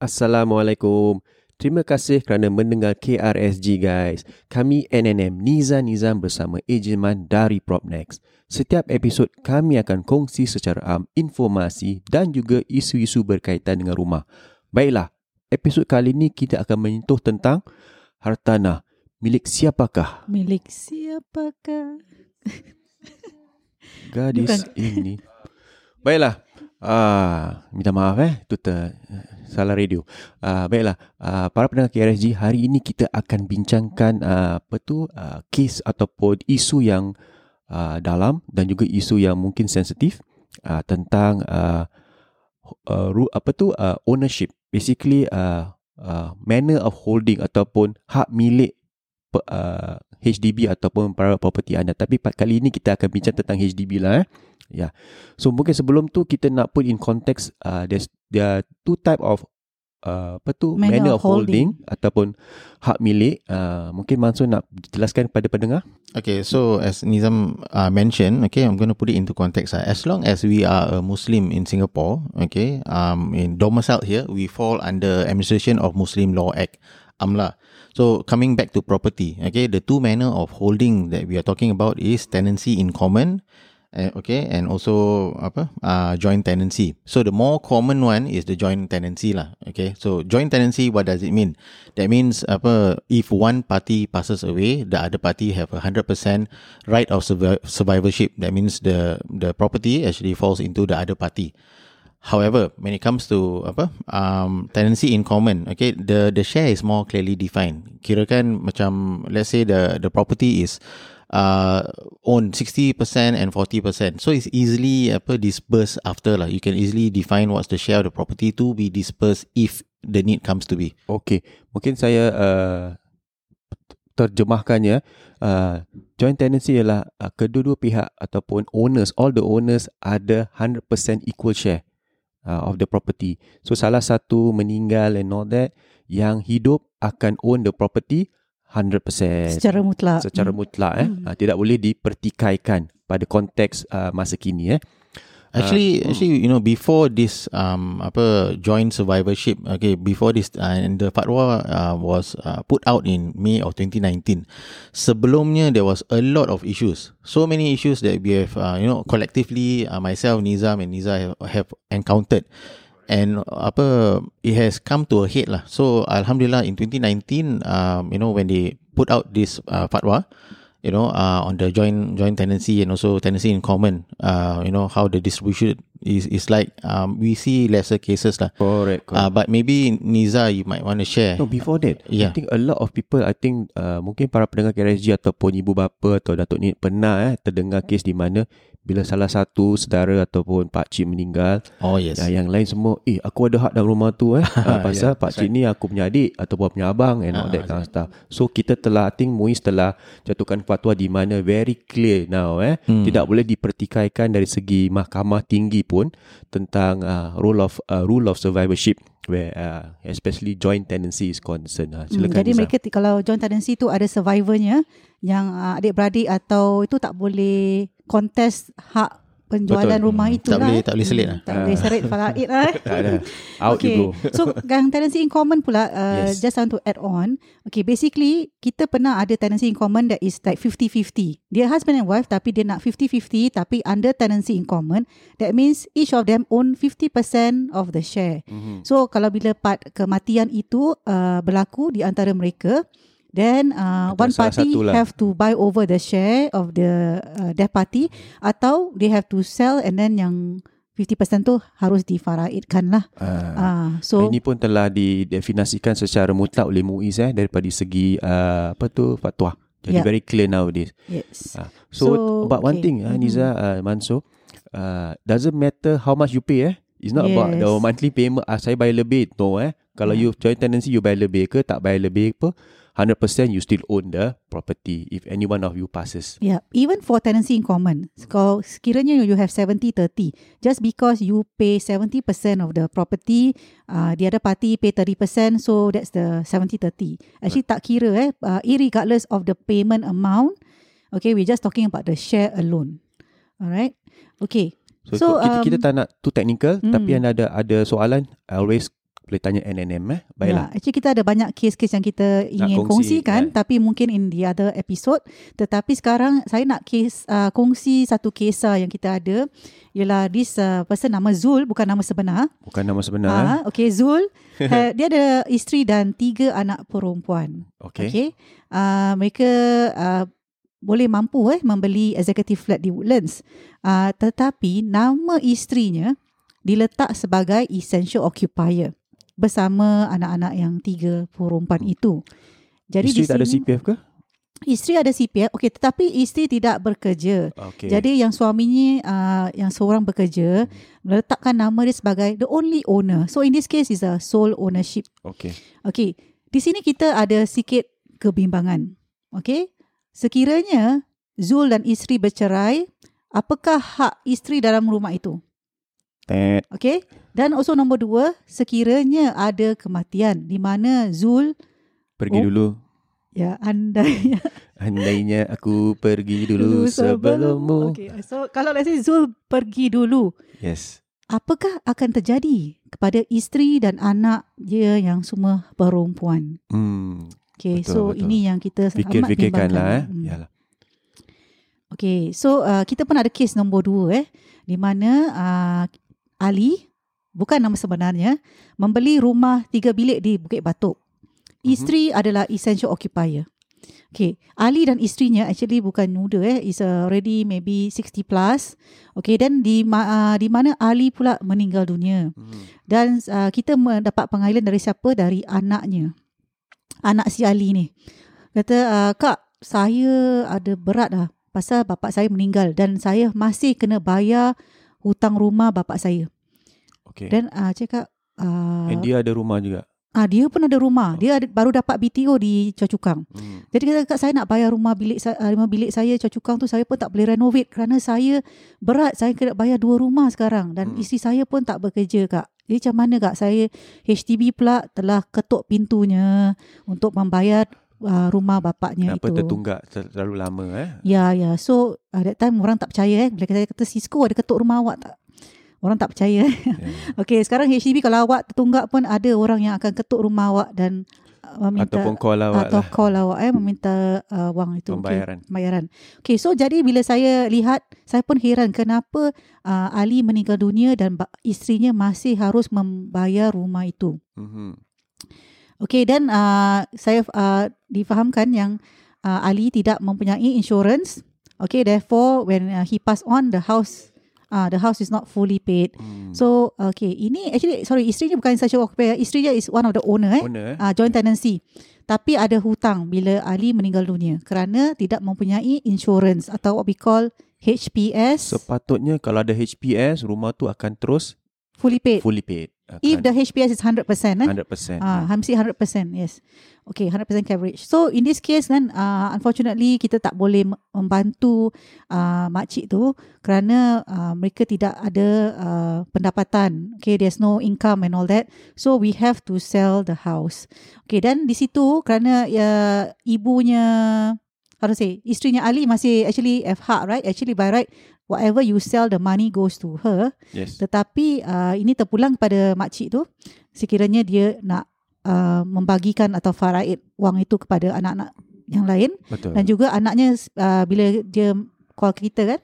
Assalamualaikum. Terima kasih kerana mendengar KRSG guys. Kami NNM Niza Nizam bersama Ejen dari Propnex. Setiap episod kami akan kongsi secara am informasi dan juga isu-isu berkaitan dengan rumah. Baiklah, episod kali ini kita akan menyentuh tentang hartanah. Milik siapakah? Milik siapakah? Gadis Bukan. ini. Baiklah. Ah, minta maaf eh, itu ter, salah radio. Ah, baiklah, ah, para pendengar KRSG, hari ini kita akan bincangkan ah, apa tu ah, kes ataupun isu yang ah, dalam dan juga isu yang mungkin sensitif ah, tentang ah, uh, apa tu uh, ownership. Basically uh, uh, manner of holding ataupun hak milik uh, HDB ataupun private property anda. Tapi kali ini kita akan bincang tentang HDB lah eh. Ya. Yeah. So mungkin sebelum tu kita nak put in context uh, there's there are two type of uh, apa tu Manner manner, of of holding, ataupun hak milik. Uh, mungkin Mansur nak jelaskan kepada pendengar. Okay, so as Nizam uh, mentioned, okay, I'm going to put it into context. Uh, as long as we are a Muslim in Singapore, okay, um, in domicile here, we fall under Administration of Muslim Law Act, AMLA. So coming back to property, okay, the two manner of holding that we are talking about is tenancy in common, uh, okay, and also apa, uh, joint tenancy. So the more common one is the joint tenancy lah, okay. So joint tenancy, what does it mean? That means apa, if one party passes away, the other party have a hundred percent right of survi- survivorship. That means the the property actually falls into the other party. However, when it comes to apa um, tenancy in common, okay, the the share is more clearly defined. Kirakan macam let's say the the property is uh, owned 60% and 40%. So it's easily apa dispersed after lah. You can easily define what's the share of the property to be dispersed if the need comes to be. Okey, mungkin saya uh, terjemahkannya uh, joint tenancy ialah uh, kedua-dua pihak ataupun owners all the owners ada 100% equal share uh, of the property. So salah satu meninggal and all that yang hidup akan own the property 100% Secara mutlak. secara mutlak eh Hmm. uh, tidak boleh dipertikaikan pada konteks uh, masa kini eh. Actually, Uh, actually, you know, before this um apa joint survivorship, okay, before this uh, and the fatwa uh, was uh, put out in May of 2019. Sebelumnya there was a lot of issues, so many issues that we have, uh, you know, collectively, uh, myself, Nizam, and Niza have, have encountered. And apa it has come to a head lah. So Alhamdulillah in 2019, um, you know, when they put out this uh, fatwa, you know, uh, on the joint joint tenancy and also tenancy in common, uh, you know, how the distribution is is like. Um, we see lesser cases lah. Correct. correct. Uh, but maybe Niza, you might want to share. No, before that, Yeah. I think a lot of people, I think uh, mungkin para pendengar KRSG ataupun ibu bapa atau datuk ni pernah eh terdengar kes di mana bila salah satu saudara ataupun pak cik meninggal, Oh yes. yes. yang lain semua, eh aku ada hak dalam rumah tu eh. uh, pasal Yeah, pak cik ni aku punya adik ataupun punya abang and all Ah, that kind of stuff. So kita telah, I think MUIS telah jatuhkan fatwa di mana very clear now eh. Hmm. Tidak boleh dipertikaikan dari segi mahkamah tinggi pun tentang uh, rule of uh, rule of survivorship where uh, especially joint tenancy is concerned. Hmm, silakan jadi Nisa. mereka t- kalau joint tenancy tu ada survivornya yang uh, adik-beradik atau itu tak boleh contest hak penjualan Betul. rumah Hmm, itu tak lah. boleh- tak boleh selit Hmm, lah. Tak boleh selit faraid lah. eh. tak ada. Out okay. you go. So yang tenancy in common pula uh, Yes. just want to add on. Okay basically kita pernah ada tenancy in common that is like 50-50. Dia husband and wife tapi dia nak 50-50 tapi under tenancy in common that means each of them own 50% of the share. Mm-hmm. So kalau bila part kematian itu uh, berlaku di antara mereka then uh, one party satu lah. have to buy over the share of the uh, death party atau they have to sell and then yang 50% tu harus difaraidkan lah. Uh, Ah, so ini pun telah didefinasikan secara mutlak oleh MUIS eh daripada segi uh, apa tu fatwa. Jadi Yeah. very clear nowadays. yes. Uh, so, So, but one okay. thing uh. Niza uh, Mansur uh, doesn't matter how much you pay eh It's not about Yes. the monthly payment ah, Saya bayar lebih No eh Kalau Yeah. you joint tenancy You bayar lebih ke Tak bayar lebih apa 100% you still own the property If any one of you passes Yeah, even for tenancy in common, kalau sekiranya you have 70-30, just because you pay 70% of the property, uh, the other party pay 30%, so that's the 70-30. Actually tak kira eh, uh, irregardless of the payment amount, okay, we're just talking about the share alone. Alright? Okay. So, So, kita, kita um, tak nak too technical mm. Tapi anda ada ada soalan I always boleh tanya NNM eh Baiklah Yeah, actually kita ada banyak kes-kes yang kita ingin kongsi, kongsikan yeah. tapi mungkin in the other episode. Tetapi sekarang saya nak kes uh, kongsi satu kisah yang kita ada ialah this uh, person nama Zul bukan nama sebenar. Bukan nama sebenar eh? Ah, okay Zul uh, dia ada isteri dan tiga anak perempuan. Okay, Okay. Uh, mereka uh, boleh mampu eh membeli executive flat di Woodlands. Uh, tetapi nama isterinya diletak sebagai essential occupier bersama anak-anak yang tiga perempuan itu. Jadi Isteri di tak ada sini, CPF ke? Isteri ada CPF. Okey, tetapi isteri tidak bekerja. Okay. Jadi yang suaminya uh, yang seorang bekerja meletakkan nama dia sebagai the only owner. So in this case is a sole ownership. Okay Okey, di sini kita ada sikit kebimbangan. Okey, sekiranya Zul dan isteri bercerai, apakah hak isteri dalam rumah itu? Tet. Okey, dan also nombor dua, sekiranya ada kematian di mana Zul Pergi Oh. dulu ya andai Andainya aku pergi dulu sebelummu Okey, so kalau let's say Zul pergi dulu, Yes apakah akan terjadi kepada isteri dan anak dia yang semua perempuan? hmm, Okay, Betul, so betul. ini yang kita amat Fikir-fikirkan lah eh bimbangkan. Hmm. Yalah. Okay, so uh, kita pun ada kes nombor dua eh, di mana uh, Ali, bukan nama sebenarnya, membeli rumah tiga bilik di Bukit Batok. Isteri adalah essential occupier. Okay, Ali dan isterinya actually bukan muda eh, is already maybe 60 plus. Okay, dan di ma- uh, di mana Ali pula meninggal dunia. Hmm. Dan uh, kita mendapat pengailan dari siapa? Dari anaknya. Anak si Ali ni. Kata, uh, Kak, saya ada berat lah. Pasal bapak saya meninggal. Dan saya masih kena bayar hutang rumah bapak saya. Okay Dan uh, cakap, uh, And dia ada rumah juga ah, dia pun ada rumah. Dia ada, baru dapat BTO di Choa Chu Kang. hmm. Jadi kata kak saya nak bayar rumah bilik uh, rumah bilik saya Choa Chu Kang tu saya pun tak boleh renovate kerana saya berat saya kena bayar dua rumah sekarang dan Hmm. isteri saya pun tak bekerja kak. Jadi macam mana kak saya HDB pula telah ketuk pintunya untuk membayar uh, rumah bapaknya Kenapa itu. tertunggak ter- terlalu lama eh Ya ya so uh, that time orang tak percaya eh bila saya kata Cisco ada ketuk rumah awak tak? Orang tak percaya. yeah. Okey sekarang HDB kalau awak tertunggak pun ada orang yang akan ketuk rumah awak dan uh, meminta Ataupun call awak atau lah call awak eh meminta uh, wang itu. Pembayaran pembayaran. Okey, so jadi bila saya lihat saya pun heran kenapa uh, Ali meninggal dunia dan ba- isterinya masih harus membayar rumah itu. Mhm. Okey dan uh, saya uh, difahamkan yang uh, Ali tidak mempunyai insurance. Okey, therefore when uh, he passed on the house uh, the house is not fully paid. Hmm. So okay, ini actually sorry isterinya bukan saja occupier, isterinya is one of the owner eh Owner eh uh, joint tenancy. Tapi ada hutang bila Ali meninggal dunia kerana tidak mempunyai insurance atau what we call HPS Sepatutnya kalau ada HPS Rumah tu akan terus fully paid. Fully paid akan If the HPS is 100%, eh? 100% Ah, mesti 100%, yes. Okay, 100% coverage. So in this case kan, uh, unfortunately kita tak boleh membantu uh, makcik tu kerana uh, mereka tidak ada uh, pendapatan. Okay, there's no income and all that. So we have to sell the house. Okay, dan di situ kerana ya, ibunya how to say, isterinya Ali masih actually have hak, right? Actually by right, whatever you sell, the money goes to her. Yes. Tetapi uh, ini terpulang kepada makcik tu sekiranya dia nak uh, membagikan atau faraid wang itu kepada anak-anak yang lain. Betul. Dan juga anaknya uh, bila dia call kita kan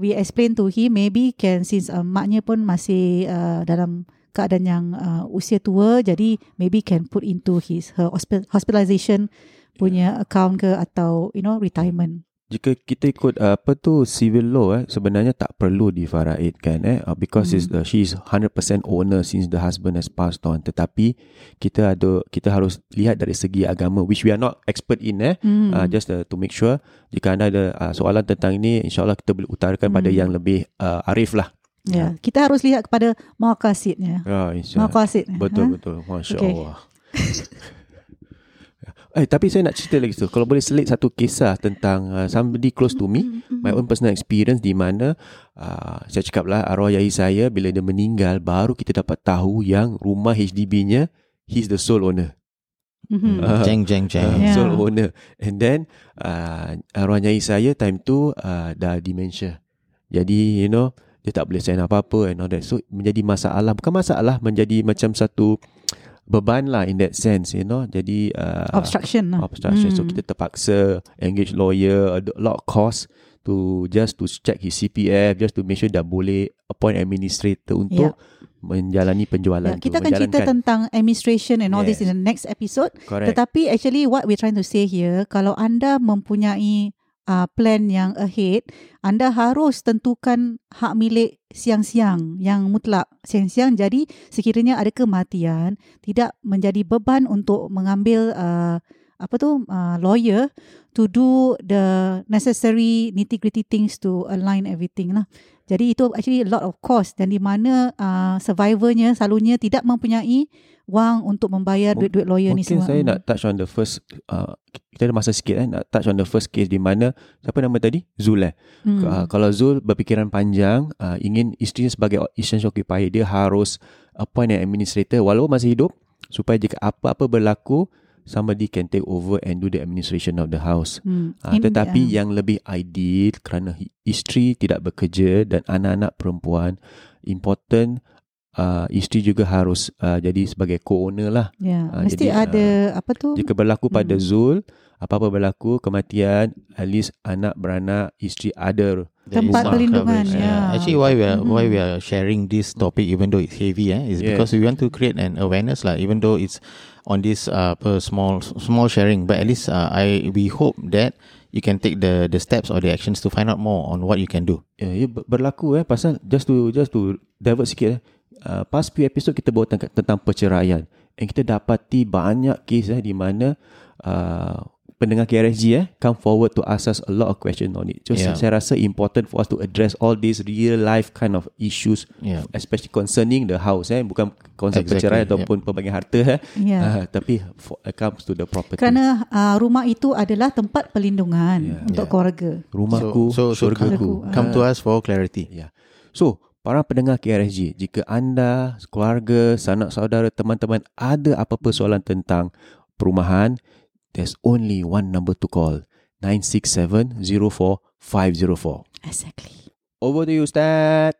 we explain to him maybe can since uh, maknya pun masih uh, dalam keadaan yang uh, usia tua jadi maybe can put into his her hospi- hospitalization punya account ke atau you know retirement Jika kita ikut uh, apa tu civil law eh sebenarnya tak perlu difaraidkan eh uh, because is uh, she is 100% owner since the husband has passed on tetapi kita ada kita harus lihat dari segi agama which we are not expert in eh hmm. uh, just uh, to make sure jika anda ada uh, soalan tentang ini insyaallah kita boleh utarakan pada Hmm. yang lebih uh, arif lah Ya, kita harus lihat kepada maqasidnya. Ya, insya Maqasid. Betul Ha? betul. Masya Okay. Eh tapi saya nak cerita lagi tu. Kalau boleh selit satu kisah tentang uh, somebody close to me, my own personal experience di mana uh, saya cakap lah arwah yai saya bila dia meninggal baru kita dapat tahu yang rumah HDB-nya he's the sole owner. Mhm. Ah. Jeng jeng Uh, jeng. Yeah. Sole owner. And then uh, arwah nyai saya time tu uh, dah dementia. Jadi you know dia tak boleh sign apa-apa and all that. So menjadi masalah. Bukan masalah menjadi macam satu beban lah in that sense you know. Jadi uh, Obstruction lah. obstruction. So Hmm. kita terpaksa engage lawyer, a lot of cost to just to check his CPF, just to make sure dah boleh appoint administrator untuk menjalani penjualan tu. kita akan cerita tentang administration and all this Yes. in the next episode. Correct. Tetapi actually what we're trying to say here, kalau anda mempunyai uh, plan yang ahead, anda harus tentukan hak milik siang-siang yang mutlak. Siang-siang jadi sekiranya ada kematian, tidak menjadi beban untuk mengambil uh, apa tu uh, lawyer to do the necessary nitty-gritty things to align everything lah. Jadi itu actually a lot of cost dan di mana uh, survivornya selalunya tidak mempunyai wang untuk membayar duit-duit lawyer ni Mungkin semua. saya Hmm. nak touch on the first uh, kita ada masa sikit eh nak touch on the first case di mana siapa nama tadi Zul eh Hmm. uh, kalau Zul berfikiran panjang uh, ingin isterinya sebagai essential occupier dia harus appoint an administrator walaupun masih hidup supaya jika apa-apa berlaku somebody can take over and do the administration of the house Hmm. uh, tetapi uh, yang lebih ideal kerana isteri tidak bekerja dan anak-anak perempuan important uh, isteri juga harus uh, jadi sebagai co-owner lah ya ah, mesti jadi, ada apa tu? jika berlaku pada Hmm. Zul, apa-apa berlaku, kematian, at least anak beranak, isteri ada. Tempat perlindungan, coverage, ya. Actually, why we are Mhm. why we are sharing this topic, even though it's heavy, eh, is Yeah. because we want to create an awareness, lah. Even though it's on this uh per small small sharing, but at least uh, I we hope that you can take the the steps or the actions to find out more on what you can do. Ya, ya ber- berlaku eh pasal just to just to divert sikit eh. Uh, past few episode kita bawa tentang, tentang perceraian. And kita dapati banyak kes eh di mana uh, pendengar KRSG eh come forward to ask us a lot of question on it. So Yeah. yeah. saya rasa important for us to address all these real life kind of issues Yeah. especially concerning the house eh bukan konsep Exactly, perceraian yep. ataupun pelbagai harta eh. Ya. Uh, tapi for, it comes to the property. Kerana uh, rumah itu adalah tempat perlindungan Ya. untuk Ya. keluarga. rumahku, so, so, so syurgaku. Syurgaku. come to us for clarity. Ya. So, para pendengar KRSG, jika anda, keluarga, sanak saudara, teman-teman ada apa-apa soalan tentang perumahan, there's only one number to call nine six seven zero four five zero four. Exactly. Over to you, Stat.